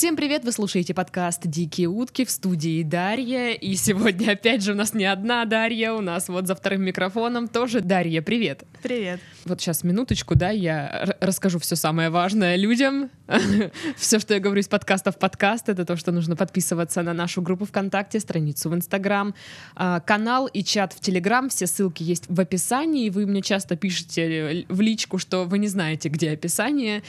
Всем привет! Вы слушаете подкаст «Дикие утки» в студии Дарья. И сегодня опять же у нас не одна Дарья, у нас вот за вторым микрофоном тоже Дарья. Привет! Привет! Вот сейчас минуточку, да, я расскажу все самое важное людям. все, что я говорю из подкаста в подкаст, это то, что нужно подписываться на нашу группу ВКонтакте, страницу в Инстаграм, а, канал и чат в Телеграм. Все ссылки есть в описании. Вы мне часто пишете в личку, что вы не знаете, где описание.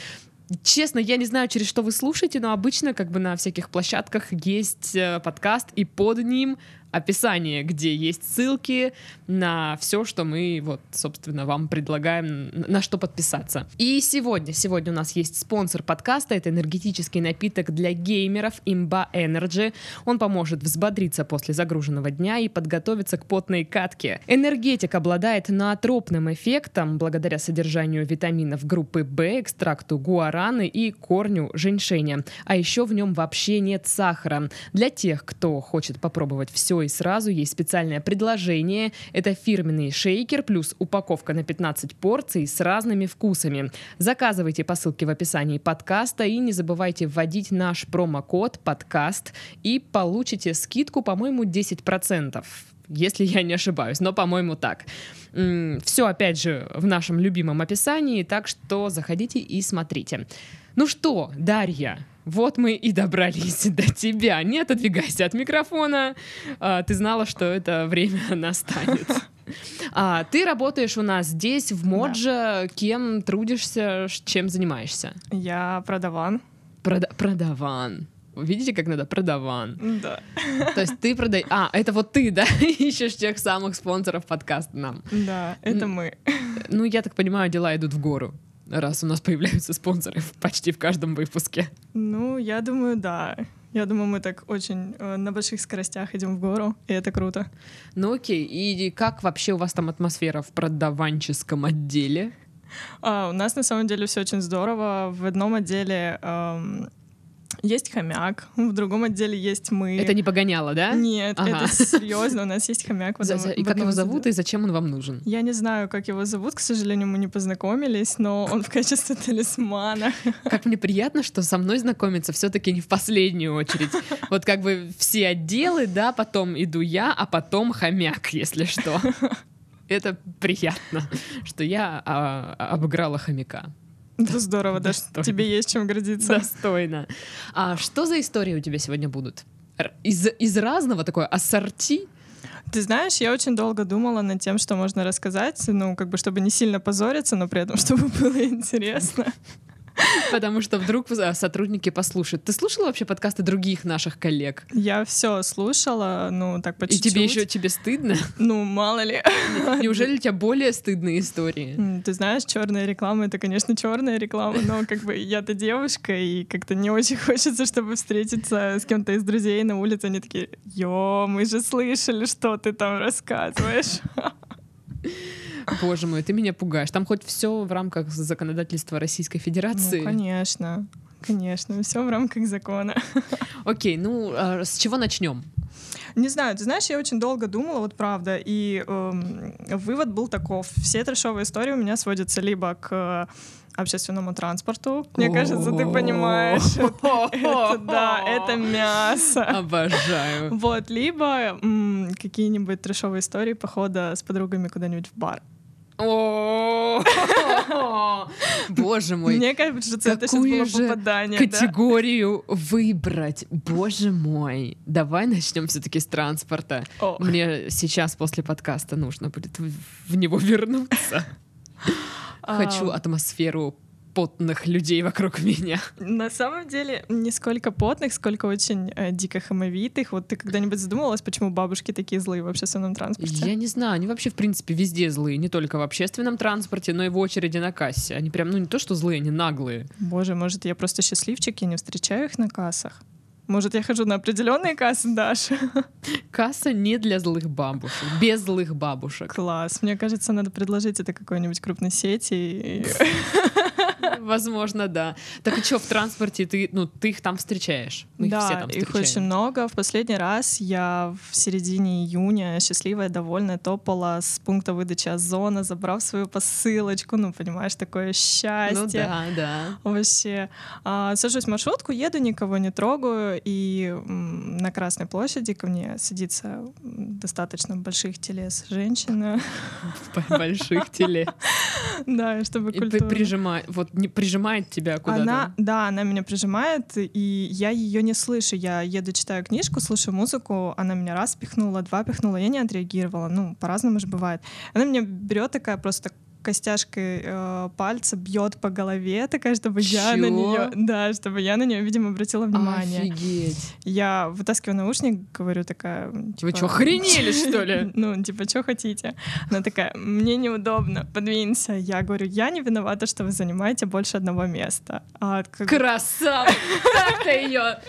Честно, я не знаю, через что вы слушаете, но обычно как бы на всяких площадках есть э, подкаст, и под ним описание, где есть ссылки на все, что мы вот, собственно, вам предлагаем, на что подписаться. И сегодня, сегодня у нас есть спонсор подкаста, это энергетический напиток для геймеров Imba Energy. Он поможет взбодриться после загруженного дня и подготовиться к потной катке. Энергетик обладает наотропным эффектом благодаря содержанию витаминов группы В, экстракту гуараны и корню женьшеня. А еще в нем вообще нет сахара. Для тех, кто хочет попробовать все и сразу есть специальное предложение. Это фирменный шейкер плюс упаковка на 15 порций с разными вкусами. Заказывайте по ссылке в описании подкаста и не забывайте вводить наш промокод подкаст и получите скидку, по-моему, 10% если я не ошибаюсь, но, по-моему, так. Все, опять же, в нашем любимом описании, так что заходите и смотрите. Ну что, Дарья, вот мы и добрались до тебя. Не отодвигайся от микрофона. А, ты знала, что это время настанет. А, ты работаешь у нас здесь, в Модже. Да. Кем трудишься, чем занимаешься? Я продаван. Прода продаван. Видите, как надо? Продаван. Да. То есть ты продай... А, это вот ты, да? Ищешь тех самых спонсоров подкаста нам. Да, это мы. Ну, я так понимаю, дела идут в гору раз у нас появляются спонсоры почти в каждом выпуске? Ну, я думаю, да. Я думаю, мы так очень э, на больших скоростях идем в гору, и это круто. Ну окей, и как вообще у вас там атмосфера в продаванческом отделе? А, у нас на самом деле все очень здорово. В одном отделе эм, есть хомяк, в другом отделе есть мы. Это не погоняло, да? Нет, ага. это серьезно, у нас есть хомяк. В одном, за, и как его зовут и зачем он вам нужен? Я не знаю, как его зовут, к сожалению, мы не познакомились, но он в качестве талисмана. Как мне приятно, что со мной знакомиться все-таки не в последнюю очередь. Вот как бы все отделы, да, потом иду я, а потом хомяк, если что. Это приятно, что я а, обыграла хомяка. Это здорово, да, что тебе есть чем гордиться. Достойно. А что за истории у тебя сегодня будут? Из, из разного такое ассорти? Ты знаешь, я очень долго думала над тем, что можно рассказать, ну, как бы, чтобы не сильно позориться, но при этом, чтобы было интересно. Потому что вдруг сотрудники послушают. Ты слушала вообще подкасты других наших коллег? Я все слушала, ну так по чуть-чуть. И тебе еще тебе стыдно? Ну, мало ли. Неужели у тебя более стыдные истории? Ты знаешь, черная реклама это, конечно, черная реклама, но как бы я-то девушка, и как-то не очень хочется, чтобы встретиться с кем-то из друзей на улице. Они такие: Йо, мы же слышали, что ты там рассказываешь. Боже мой, ты меня пугаешь. Там хоть все в рамках законодательства Российской Федерации. Ну, конечно. Конечно, все в рамках закона. Окей, ну а с чего начнем? Не знаю, ты знаешь, я очень долго думала, вот правда, и эм, вывод был таков. Все трешовые истории у меня сводятся либо к общественному транспорту. Мне кажется, ты понимаешь. Это, да, это мясо. Обожаю. Вот, либо какие-нибудь трешовые истории похода с подругами куда-нибудь в бар. Боже мой. Мне кажется, что это сейчас было попадание. категорию выбрать? Боже мой. Давай начнем все-таки с транспорта. Мне сейчас после подкаста нужно будет в него вернуться. Хочу атмосферу потных людей вокруг меня. На самом деле, не сколько потных, сколько очень э, дико хамовитых. Вот ты когда-нибудь задумывалась, почему бабушки такие злые в общественном транспорте? Я не знаю, они вообще, в принципе, везде злые. Не только в общественном транспорте, но и в очереди на кассе. Они прям, ну не то, что злые, они наглые. Боже, может, я просто счастливчик, я не встречаю их на кассах? Может, я хожу на определенные кассы, Даша? Касса не для злых бабушек, без злых бабушек. Класс. Мне кажется, надо предложить это какой-нибудь крупной сети. Возможно, да. Так и что, в транспорте ты, ну, ты их там встречаешь? Мы их все Да, там их очень много. В последний раз я в середине июня счастливая, довольная, топала с пункта выдачи Озона, забрав свою посылочку. Ну, понимаешь, такое счастье. Ну да, да. Вообще. А, сажусь в маршрутку, еду, никого не трогаю, и м, на Красной площади ко мне садится достаточно больших телес женщина. Больших теле. Да, чтобы И культура. прижимает, вот не прижимает тебя куда-то. Она, да, она меня прижимает, и я ее не слышу. Я еду, читаю книжку, слушаю музыку, она меня раз пихнула, два пихнула, я не отреагировала. Ну, по-разному же бывает. Она меня берет такая просто костяшкой э, пальца бьет по голове, такая, чтобы я на нее, да, чтобы я на нее, видимо, обратила внимание. Офигеть. Я вытаскиваю наушник, говорю такая, Вы типа, что, охренели, что ли? Ну, типа, что хотите? Она такая, мне неудобно, подвинься. Я говорю, я не виновата, что вы занимаете больше одного места. А как Красава! Так-то ее,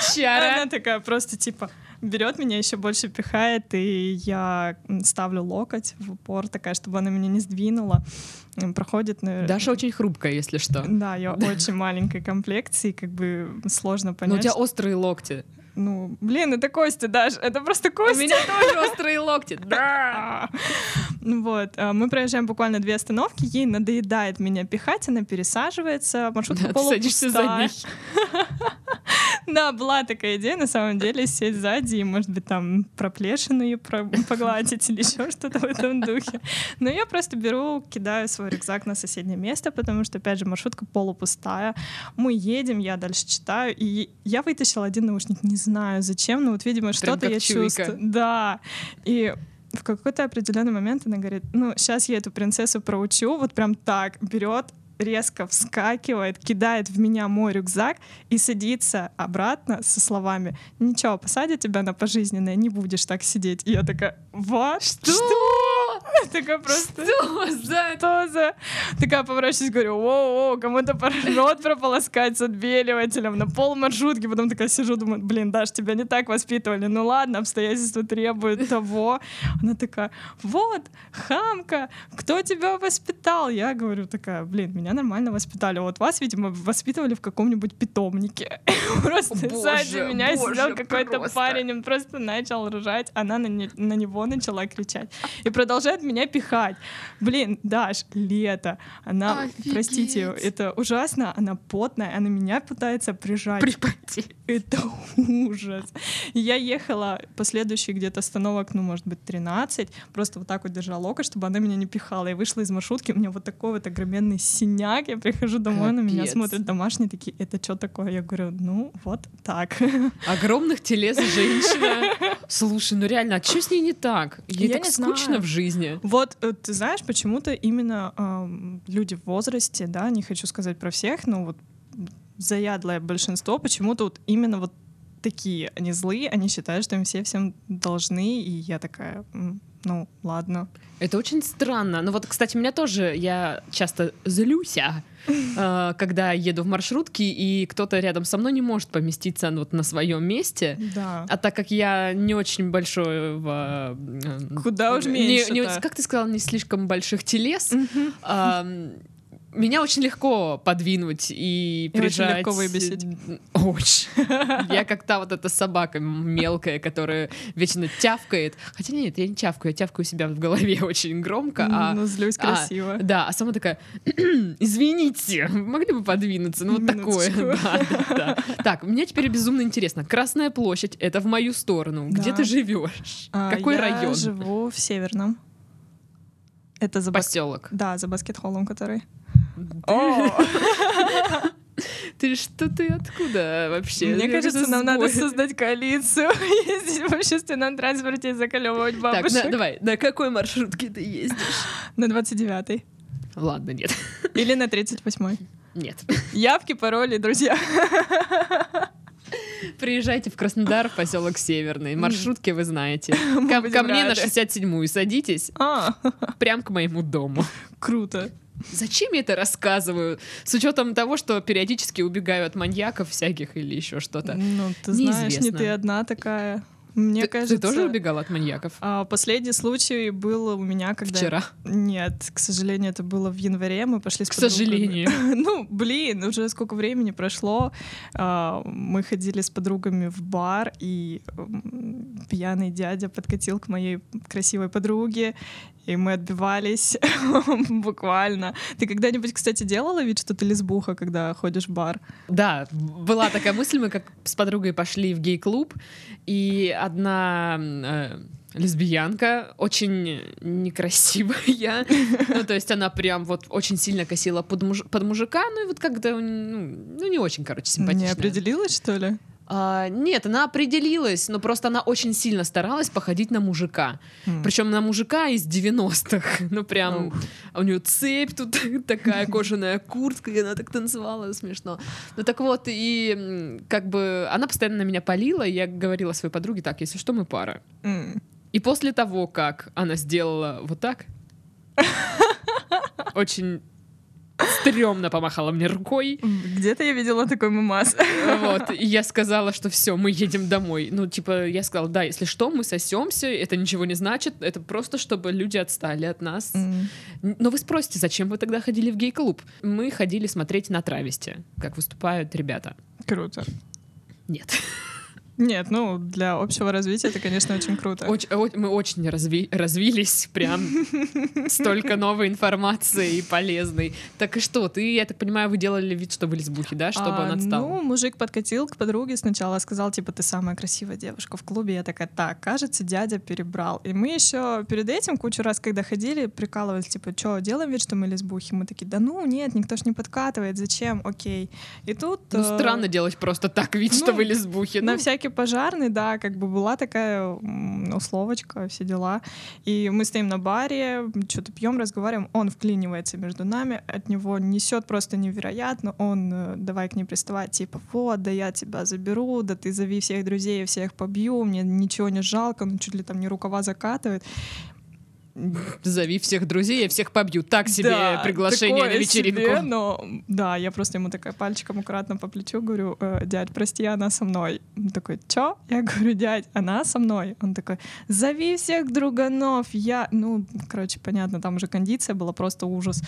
сучара. она такая просто типа берет меня еще больше пихает, и я ставлю локоть в упор, такая, чтобы она меня не сдвинула. Проходит, наверное. Даша очень хрупкая, если что. Да, я очень маленькой комплекции, как бы сложно Но у понять. тебя острые локти. Ну, блин, это кости, Даш, это просто У кости. меня тоже острые локти. Да. Ну Вот, а, мы проезжаем буквально две остановки, ей надоедает меня пихать, она пересаживается, маршрутка Да, садишься за ней. Да, была такая идея, на самом деле, сесть сзади и, может быть, там проплешину ее погладить или еще что-то в этом духе. Но я просто беру, кидаю свой рюкзак на соседнее место, потому что, опять же, маршрутка полупустая. Мы едем, я дальше читаю, и я вытащила один наушник, не знаю зачем, но вот, видимо, что-то я чувствую. Да, и в какой-то определенный момент она говорит, ну, сейчас я эту принцессу проучу, вот прям так, берет резко вскакивает, кидает в меня мой рюкзак и садится обратно со словами «Ничего, посадят тебя на пожизненное, не будешь так сидеть». И я такая «Вот? Что?» Такая просто... Что за... Что за... Такая поворачиваюсь, говорю, воу, кому-то пора рот прополоскать с отбеливателем на пол маршрутки. Потом такая сижу, думаю, блин, Даш, тебя не так воспитывали. Ну ладно, обстоятельства требуют того. Она такая, вот, хамка, кто тебя воспитал? Я говорю такая, блин, меня нормально воспитали. Вот вас, видимо, воспитывали в каком-нибудь питомнике. Просто сзади меня сидел какой-то парень, он просто начал ржать, она на него начала кричать. И продолжает меня пихать. Блин, Даш, лето. Она, Офигеть. простите, это ужасно, она потная, она меня пытается прижать. Припади. Это ужас. Я ехала последующие где-то остановок, ну, может быть, 13, просто вот так вот держала локоть, чтобы она меня не пихала. Я вышла из маршрутки, у меня вот такой вот огроменный синяк, я прихожу домой, на меня Капец. смотрят домашние такие, это что такое? Я говорю, ну, вот так. Огромных телес женщина. Слушай, ну реально, а что с ней не так? Ей Я так скучно знаю. в жизни. Вот, э, ты знаешь, почему-то именно ам, люди в возрасте, да, не хочу сказать про всех, но вот заядлое большинство почему-то вот именно вот такие, они злые, они считают, что им все всем должны, и я такая, «М, ну, ладно. Это очень странно. Ну вот, кстати, меня тоже, я часто злюся, э, когда еду в маршрутке, и кто-то рядом со мной не может поместиться ну, вот на своем месте. Да. А так как я не очень большой в... э, Куда уж не- не- меньше-то. Как ты сказала, не слишком больших телес. Мгм. Меня очень легко подвинуть и И очень легко выбесить. Очень. Я как та вот эта собака мелкая, которая вечно тявкает. Хотя нет, я не тявкаю, я тявкаю себя в голове очень громко. А, Ну, злюсь а, красиво. да, а сама такая, извините, могли бы подвинуться? Ну вот такое. Да, да, да. Так, мне теперь безумно интересно. Красная площадь — это в мою сторону. Где Да. ты живешь? А, Какой я район? живу в Северном. Это за бас- Поселок. Да, за баскетхоллом, который. Ты что ты откуда вообще? Мне кажется, нам надо создать коалицию, ездить в общественном транспорте и заколевывать Так, бабушек. на- давай, на какой маршрутке ты ездишь? На 29-й. Ладно, нет. Или на 38-й. Нет. Явки, пароли, друзья. Приезжайте в Краснодар, поселок Северный. Маршрутки вы знаете. Ко, ко мне на рады. 67-ю садитесь, А, прям к моему дому. круто. Зачем я это рассказываю? С учетом того, что периодически убегаю от маньяков всяких или еще что-то. Ну, ты знаешь, не Неизвестно. ты одна такая. Мне ты, кажется... Ты тоже убегала от маньяков? А, последний случай был у меня, когда... Вчера? Нет, к сожалению, это было в январе, мы пошли с К подругами. сожалению. Ну, блин, уже сколько времени прошло. А, Мы ходили с подругами в бар, и пьяный дядя подкатил к моей красивой подруге, и мы отбивались буквально. Ты когда-нибудь, кстати, делала вид, что ты лесбуха, когда ходишь в бар? Да, была такая мысль, мы как с подругой пошли в гей-клуб, и одна э, лесбиянка, очень некрасивая, ну, то есть она прям вот очень сильно косила под, муж- под мужика, ну, и вот как-то, ну, ну, не очень, короче, Не симпатичная. определилась, что ли? А, нет, она определилась, но просто она очень сильно старалась походить на мужика. М. Причем на мужика из 90-х. Ну, прям, а у нее цепь тут такая, кожаная куртка, и она так танцевала, смешно. Ну, так вот, и как бы она постоянно на меня палила, и я говорила своей подруге, так, если что, мы пара. М. И после того, как она сделала вот так, очень стрёмно помахала мне рукой, Где-то я видела такой мемас. вот, и я сказала, что все, мы едем домой. Ну, типа, я сказала, да, если что, мы сосемся, это ничего не значит, это просто, чтобы люди отстали от нас. Н- Но вы спросите, зачем вы тогда ходили в гей-клуб? Мы ходили смотреть на травести, как выступают ребята. Круто. Нет. Нет, ну, для общего развития это, конечно, очень круто. Оч- о- мы очень разви- развились, прям столько новой информации и полезной. Так и что, ты, я так понимаю, вы делали вид, что вы лесбухи, да, чтобы А, он отстал? Ну, мужик подкатил к подруге сначала, сказал, типа, ты самая красивая девушка в клубе. Я такая, так, кажется, дядя перебрал. И мы еще перед этим кучу раз, когда ходили, прикалывались, типа, что, делаем вид, что мы лесбухи? Мы такие, да ну, нет, никто ж не подкатывает, зачем, окей. И тут... Ну, э, странно делать просто так вид, что ну, вы лесбухи. На Ну, всякий пожарный, да, как бы была такая условочка, все дела. И мы стоим на баре, что-то пьем, разговариваем, он вклинивается между нами, от него несет просто невероятно, он э, давай к ней приставать, типа, вот, да я тебя заберу, да ты зови всех друзей, всех побью, мне ничего не жалко, ну чуть ли там не рукава закатывает. Зови всех друзей, я всех побью. Так себе Да, приглашение на вечеринку. себе, но да, я просто ему такая пальчиком аккуратно по плечу говорю, «Э, дядь, прости, она со мной. Он такой, чё? Я говорю, дядь, она со мной. Он такой, зови всех друганов, я... Ну, короче, понятно, там уже кондиция была просто ужас.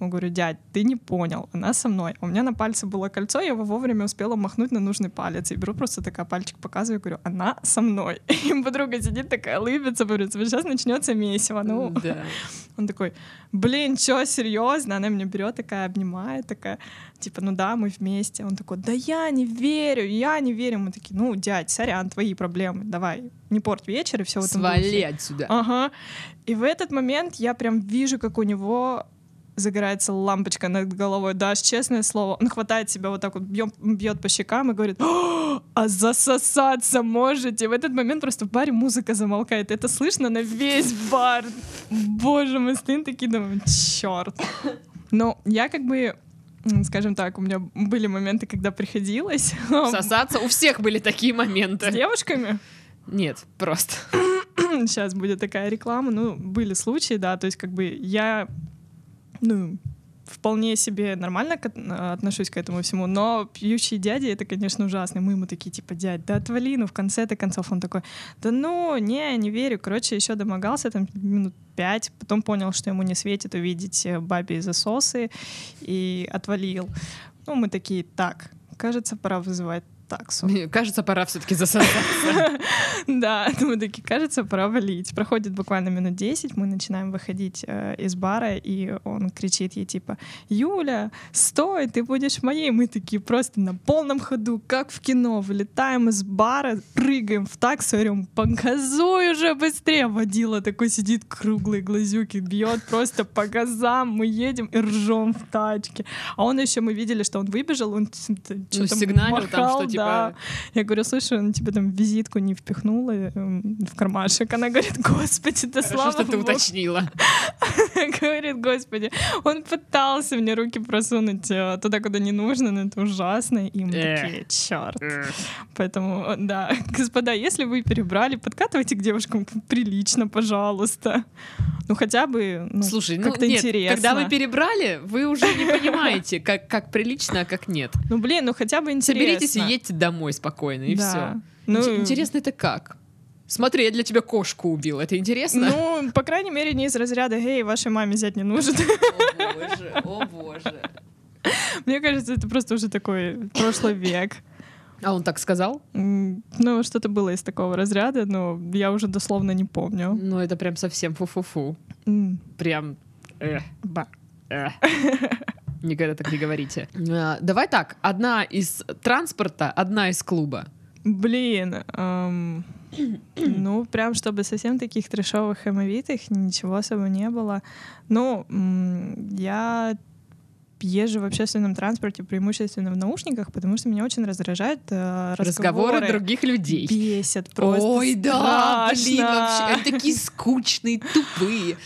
Я говорю, дядь, ты не понял, она со мной. У меня на пальце было кольцо, я его вовремя успела махнуть на нужный палец. И беру просто такая пальчик показываю, говорю, она со мной. И подруга сидит такая, улыбится, говорит, сейчас начнется месиво. Ну, Да. он такой, блин, чё, серьезно? Она меня берет, такая обнимает, такая, типа, ну да, мы вместе. Он такой, да я не верю, я не верю. Мы такие, ну, дядь, сорян, твои проблемы, давай, не порт вечер и все в этом Свали духе». отсюда. Ага. И в этот момент я прям вижу, как у него загорается лампочка над головой. Даш, честное слово, он хватает себя вот так вот, бьет, бьет по щекам и говорит, «О, а засосаться можете? В этот момент просто в баре музыка замолкает. Это слышно на весь бар. Боже, мы стоим такие, думаем, черт. Но я как бы скажем так, у меня были моменты, когда приходилось Сосаться. У всех были такие с моменты. девушками. Нет, просто. сейчас будет такая реклама. Ну, были случаи, да, то есть как бы я, ну, вполне себе нормально э, отношусь к этому всему, но пьющий дядя — это, конечно, ужасно. Мы ему такие, типа, дядь, да отвали, ну, в конце-то концов он такой, да ну, не, не верю. Короче, еще домогался там минут пять, потом понял, что ему не светит увидеть э, бабе засосы и отвалил. Ну, мы такие, так, кажется, пора вызывать таксу. Мне кажется, пора все-таки засосаться. Да, мы такие, кажется, пора валить. Проходит буквально минут 10, мы начинаем выходить э, из бара, и он кричит ей типа, Юля, стой, ты будешь моей. Мы такие просто на полном ходу, как в кино, вылетаем из бара, прыгаем в таксу, орем, показуй уже быстрее. Водила такой сидит, круглые глазюки, бьет просто по газам, мы едем и ржем в тачке. А он еще, мы видели, что он выбежал, он что-то там, махал, что, типа, да. Я говорю, слушай, он тебе там визитку не впихнула эм, в кармашек. Она говорит, господи, да Хорошо, слава что ты богу. уточнила. Говорит, господи, он пытался мне руки просунуть э, туда, куда не нужно, но это ужасно. И мы такие, черт. Поэтому, э, да, господа, если вы перебрали, подкатывайте к девушкам прилично, пожалуйста. Ну, хотя бы, ну, Слушай, ну как-то нет, интересно. когда вы перебрали, вы уже не понимаете, как, как прилично, а как нет. Ну, блин, ну хотя бы интересно. Соберитесь и едьте домой спокойно, и Да. все. Ну, Интересно, это как? Смотри, я для тебя кошку убил. Это интересно? Ну, по крайней мере, не из разряда «Эй, вашей маме взять не нужен». О боже, о боже. Мне кажется, это просто уже такой прошлый век. А он так сказал? Ну, что-то было из такого разряда, но я уже дословно не помню. Ну, это прям совсем фу-фу-фу. М, Прям... э, Ба. э. Никогда так не говорите. А, Давай так, одна из транспорта, одна из клуба. Блин, эм, ну, прям чтобы совсем таких трешовых эмовитых ничего особо не было. Ну, я езжу в общественном транспорте преимущественно в наушниках, потому что меня очень раздражают э, Разговоры, разговоры. других людей. Бесят просто Ой, да, блин, страшно. вообще, они такие скучные, тупые.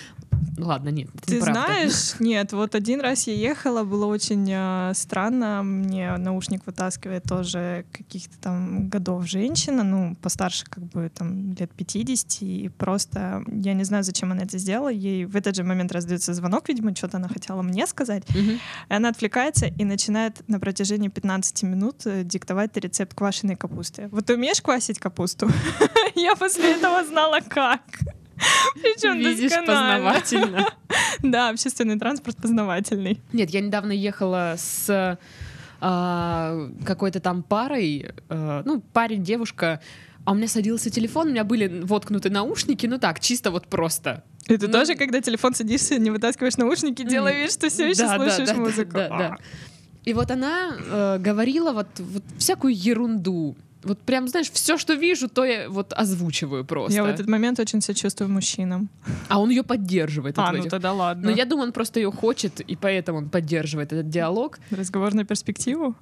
Ладно, нет, это Ты неправда. знаешь, нет, вот один раз я ехала, было очень э, странно, мне наушник вытаскивает тоже каких-то там годов женщина, ну, постарше как бы там лет 50, и просто я не знаю, зачем она это сделала, ей в этот же момент раздается звонок, видимо, что-то она хотела мне сказать, Мгм. и она отвлекается и начинает на протяжении 15 минут э, диктовать рецепт квашеной капусты. Вот ты умеешь квасить капусту? Я после этого знала как. Причем Видишь, познавательно. Да, общественный транспорт познавательный. Нет, я недавно ехала с а, какой-то там парой, э, ну, парень, девушка, а у меня садился телефон, у меня были воткнуты наушники, ну так, чисто вот просто. Ты Ну, тоже, когда телефон садишься, не вытаскиваешь наушники, делаешь вид, что все еще Да, да, слушаешь да, да, музыку. да, да. И вот она э, говорила вот, вот всякую ерунду. Вот прям, знаешь, все, что вижу, то я вот озвучиваю просто. Я в этот момент очень сочувствую мужчинам. А он ее поддерживает. А, ну этих- тогда ладно. Но я думаю, он просто ее хочет, и поэтому он поддерживает этот диалог. Разговор на перспективу?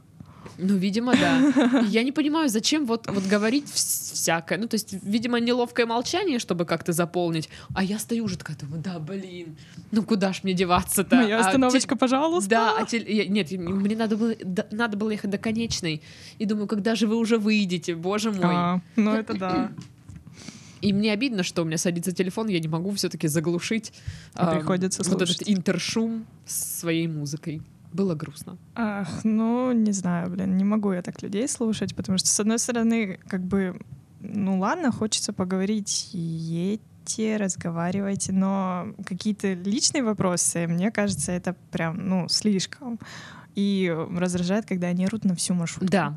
Ну, видимо, да. Я не понимаю, зачем вот, вот говорить вс- всякое. Ну, то есть, видимо, неловкое молчание, чтобы как-то заполнить. А я стою уже такая, думаю, да, блин, ну куда ж мне деваться-то? Моя А остановочка, те- пожалуйста. Да, а те- я- нет, мне надо было, до- надо было ехать до конечной. И думаю, когда же вы уже выйдете, боже мой. А, ну это да. И мне обидно, что у меня садится телефон, я не могу все-таки заглушить А а, приходится вот этот интершум своей музыкой. Было грустно. Ах, ну, не знаю, блин, не могу я так людей слушать, потому что, с одной стороны, как бы, ну ладно, хочется поговорить, едьте, разговаривайте, но какие-то личные вопросы, мне кажется, это прям, ну, слишком. И раздражает, когда они орут на всю маршрутку. Да.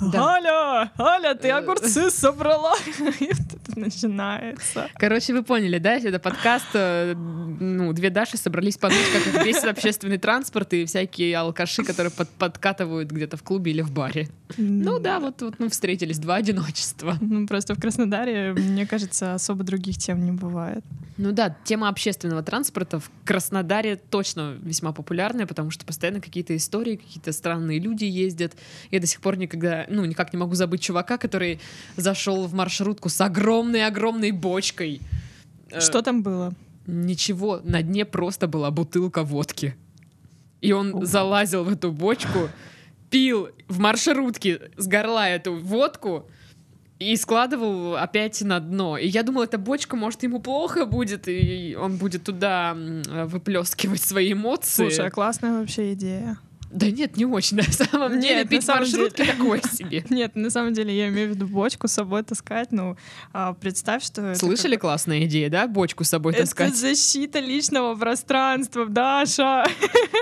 Да. Аля, Аля, ты Э. огурцы собрала. И это начинается. Короче, вы поняли, да? Это подкаст, э, ну, две Даши собрались поныть, как их бесит общественный транспорт и всякие алкаши, которые под- подкатывают где-то в клубе или в баре. Ну да, вот, вот мы встретились, два одиночества. Ну, просто в Краснодаре, мне кажется, особо других тем не бывает. Ну да, тема общественного транспорта в Краснодаре точно весьма популярная, потому что постоянно какие-то истории, какие-то странные люди ездят. Я до сих пор никогда, ну, никак не могу забыть чувака, который зашел в маршрутку с огромной-огромной бочкой. Э, Что там было? Ничего, на дне просто была бутылка водки. И он Ого. залазил в эту бочку, пил в маршрутке с горла эту водку и складывал опять на дно. И я думала, эта бочка, может, ему плохо будет, и он будет туда м, выплескивать свои эмоции. Слушай, а классная вообще идея. Да нет, не очень, на самом деле. Нет, на Пить в самом маршрутке такое себе. Нет, на самом деле я имею в виду бочку с собой таскать. Ну, а, представь, что... это Слышали как- классная идея, да? Бочку с собой Это таскать. защита личного пространства, Даша.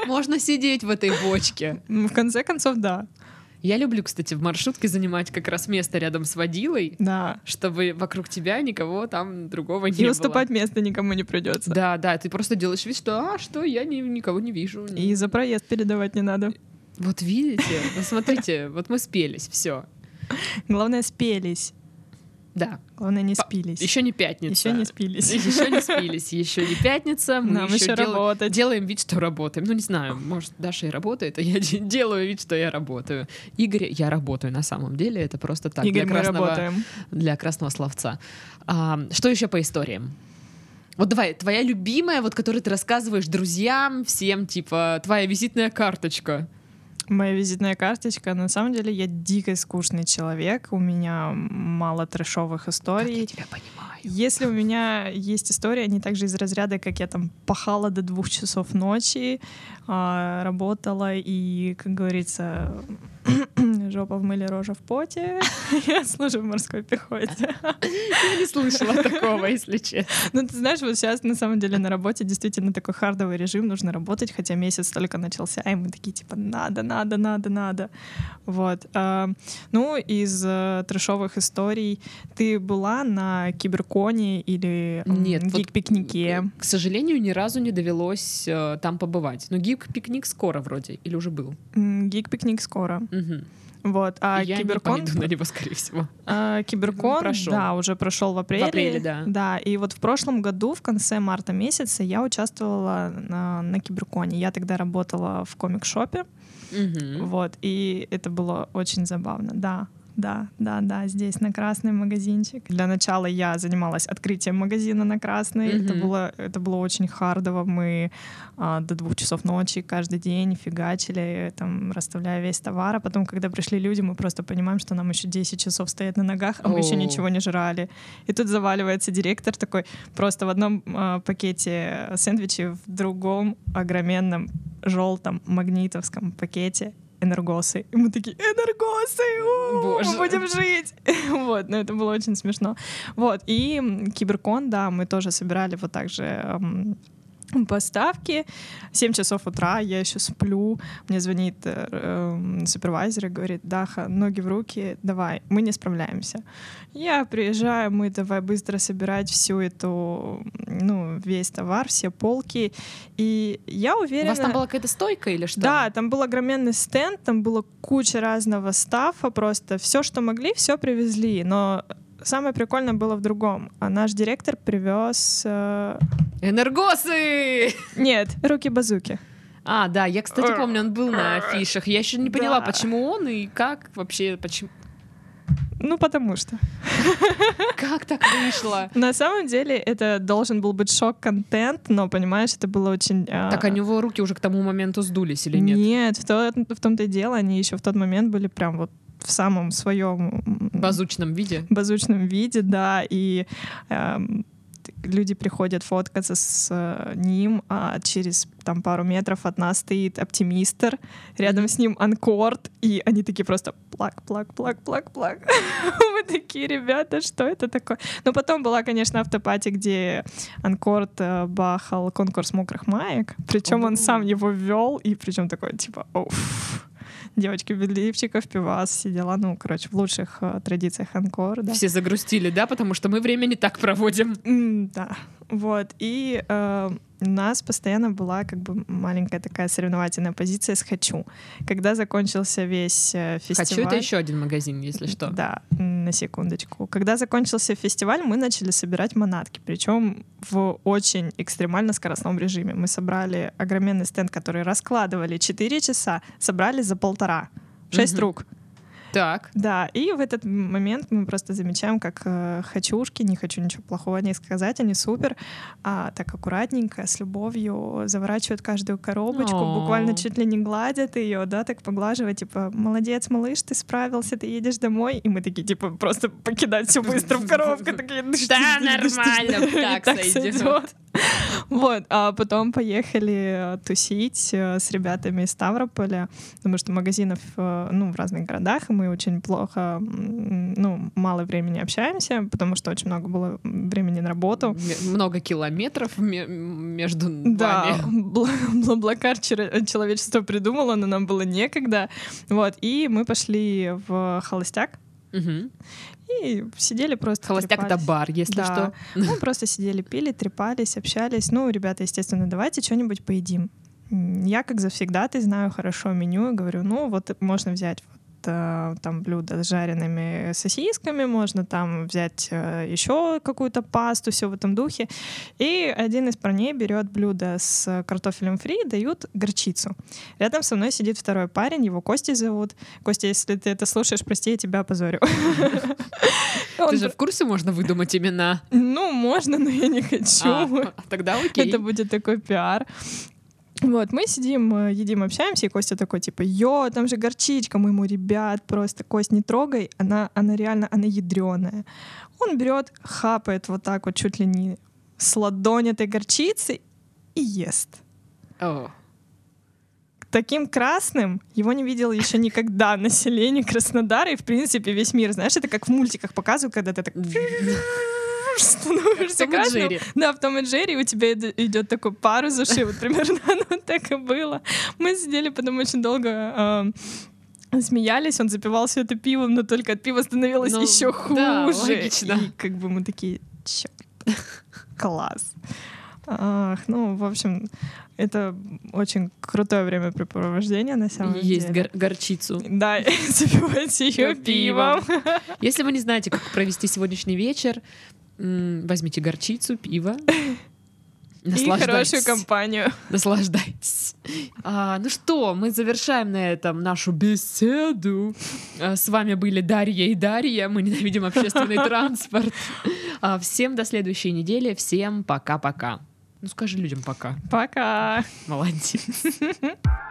Можно сидеть в этой бочке. В конце концов, да. Я люблю, кстати, в маршрутке занимать как раз место рядом с водилой, Да. чтобы вокруг тебя никого там другого не И было. уступать место никому не придется. Да, да, ты просто делаешь вид, что, а, что, я ни- никого не вижу. И за проезд передавать не надо. Вот видите, ну, смотрите, вот мы спелись, все. Главное, спелись. Да, Главное, не спились. еще не пятница. Еще не спились. Еще не спились, еще не пятница. Мы Нам еще еще дел- работать. делаем вид, что работаем. Ну, не знаю, может, Даша и работает, а я де- делаю вид, что я работаю. Игорь, я работаю на самом деле, это просто так. Игорь, для мы красного- работаем. для красного словца. А, что еще по историям? Вот давай, твоя любимая, вот которую ты рассказываешь друзьям, всем, типа, твоя визитная карточка. Моя визитная карточка. На самом деле я дико скучный человек. У меня мало трэшовых историй. тебя понимаю. Если у меня есть история, они также из разряда, как я там пахала до двух часов ночи, а, работала и, как говорится, жопа в мыле, рожа в поте. Я служу в морской пехоте. Я не слышала такого, если честно. Ну, ты знаешь, вот сейчас на самом деле на работе действительно такой хардовый режим, нужно работать, хотя месяц только начался, и мы такие типа надо, надо, надо, надо. Вот. А, ну, из э, трешовых историй ты была на киберконе или Нет, вот, гик-пикнике? К сожалению, ни разу не довелось э, там побывать. Но гик-пикник скоро вроде, или уже был? Гик-пикник скоро. Мгм. Вот. А Я киберкон... не на него, скорее всего. А, Киберкон, Прошел. да, уже прошел в апреле. В апреле, да. Да, и вот в прошлом году, в конце марта месяца, я участвовала на, на Киберконе. Я тогда работала в комик-шопе, Мгм. вот, и это было очень забавно, да. Да, да, да, здесь на Красный магазинчик. Для начала я занималась открытием магазина на Красной. Это Мгм. было, это было очень хардово. Мы а, до двух часов ночи каждый день фигачили, там, расставляя весь товар. А потом, когда пришли люди, мы просто понимаем, что нам еще 10 часов стоять на ногах, а мы еще ничего не жрали. И тут заваливается директор такой просто в одном а, пакете сэндвичи, в другом огроменном желтом магнитовском пакете энергосы. И мы такие, энергосы! у, Боже. Мы будем жить! Вот, но это было очень смешно. Вот, и Киберкон, да, мы тоже собирали вот так же м, поставки. 7 часов утра, я еще сплю. Мне звонит э, эм, супервайзер и говорит, Даха, ноги в руки, давай, мы не справляемся. Я приезжаю, мы давай быстро собирать всю эту, ну, весь товар, все полки. И я У уверена... вас там была какая-то стойка или что? Да, там был огроменный стенд, там было куча разного стафа, просто все, что могли, все привезли. Но самое прикольное было в другом. А наш директор привез... э, Энергосы! Нет, руки-базуки. А, да, я, кстати, помню, он был на афишах. Я еще не поняла, Да. почему он и как вообще, почему, Ну, потому что. как так вышло. На самом деле это должен был быть шок-контент, но, понимаешь, это было очень... а, Так, а у него руки уже к тому моменту сдулись или нет? Нет, в, то- в том-то и дело, они еще в тот момент были прям вот в самом своем базучном виде? базучном виде, да, и т- люди приходят фоткаться с э, ним, а через там пару метров от нас стоит оптимистр, рядом с ним анкорд, и они такие просто плак, плак, плак, плак, плак. Мы такие, ребята, что это такое? Но потом была, конечно, автопати, где анкорд э, бахал конкурс мокрых маек, причем он сам его вел, и причем такой, типа, оф, девочки без лифчиков, пивас, все дела, ну, короче, в лучших э, традициях анкорда. Все загрустили, да? Потому что мы время не так проводим. М, Да, вот. И э, у нас постоянно была как бы маленькая такая соревновательная позиция с «хочу». Когда закончился весь э, фестиваль... Хочу это еще один магазин, если что. Да, на секундочку. Когда закончился фестиваль, мы начали собирать манатки, причем в очень экстремально скоростном режиме. Мы собрали огроменный стенд, который раскладывали 4 часа, собрали за полтора. Шесть Мгм. рук. Так. Да, и в этот момент мы просто замечаем, как э, хочушки, не хочу ничего плохого них сказать, они супер, а так аккуратненько, с любовью заворачивают каждую коробочку, буквально чуть ли не гладят ее, да, так поглаживают, типа, молодец, малыш, ты справился, ты едешь домой, и мы такие, типа, просто покидать все быстро в коробку, такие, «Дыш, Да, дыш, дыш, нормально, дыш». так Так сойдет. Вот, а потом поехали э, тусить э, с ребятами из Ставрополя, потому что магазинов, э, ну, в разных городах, и мы очень плохо, ну, мало времени общаемся, потому что очень много было времени на работу. Много километров ме- между Да, вами. бл- Блаблакар человечество придумало, но нам было некогда. Вот, и мы пошли в холостяк Мгм. и сидели просто Холостяк это бар, если Да. что. Мы просто сидели, пили, трепались, общались. Ну, ребята, естественно, давайте что-нибудь поедим. Я, как завсегда, ты знаю хорошо меню и говорю, ну, вот можно взять вот там блюдо с жареными сосисками, можно там взять э, еще какую-то пасту, все в этом духе. И один из парней берет блюдо с картофелем фри, дают горчицу. Рядом со мной сидит второй парень, его Костей зовут. Костя, если ты это слушаешь, прости, я тебя опозорю. Ты же в курсе можно выдумать имена? ну, можно, но я не хочу. А, тогда окей. Это будет такой пиар. Вот, мы сидим, э, едим, общаемся, и Костя такой, типа, йо, там же горчичка, мы ему, ребят, просто, Кость, не трогай, она, она реально, она ядреная. Он берет, хапает вот так вот, чуть ли не с ладони этой горчицы и ест. О, таким красным его не видел еще никогда население Краснодара и, в принципе, весь мир. Знаешь, это как в мультиках показывают, когда ты так становишься красным. Джерри. Да, в Том и Джерри у тебя ид- идет такой пар из ушей. Вот примерно оно так и было. Мы сидели потом очень долго эм, смеялись, он запивал все это пивом, но только от пива становилось Ну, еще да, хуже. логично. И как бы мы такие, черт, класс. Ах, ну, в общем, это очень крутое времяпрепровождение на самом Есть деле. гор- горчицу. Да, запивайте ее Пивом. пивом. Если вы не знаете, как провести сегодняшний вечер, возьмите горчицу, пиво. И хорошую компанию. Наслаждайтесь. А, ну что, мы завершаем на этом нашу беседу. А, С вами были Дарья и Дарья. Мы ненавидим общественный транспорт. А, Всем до следующей недели. Всем пока-пока. Ну скажи людям пока. Пока. Молодец.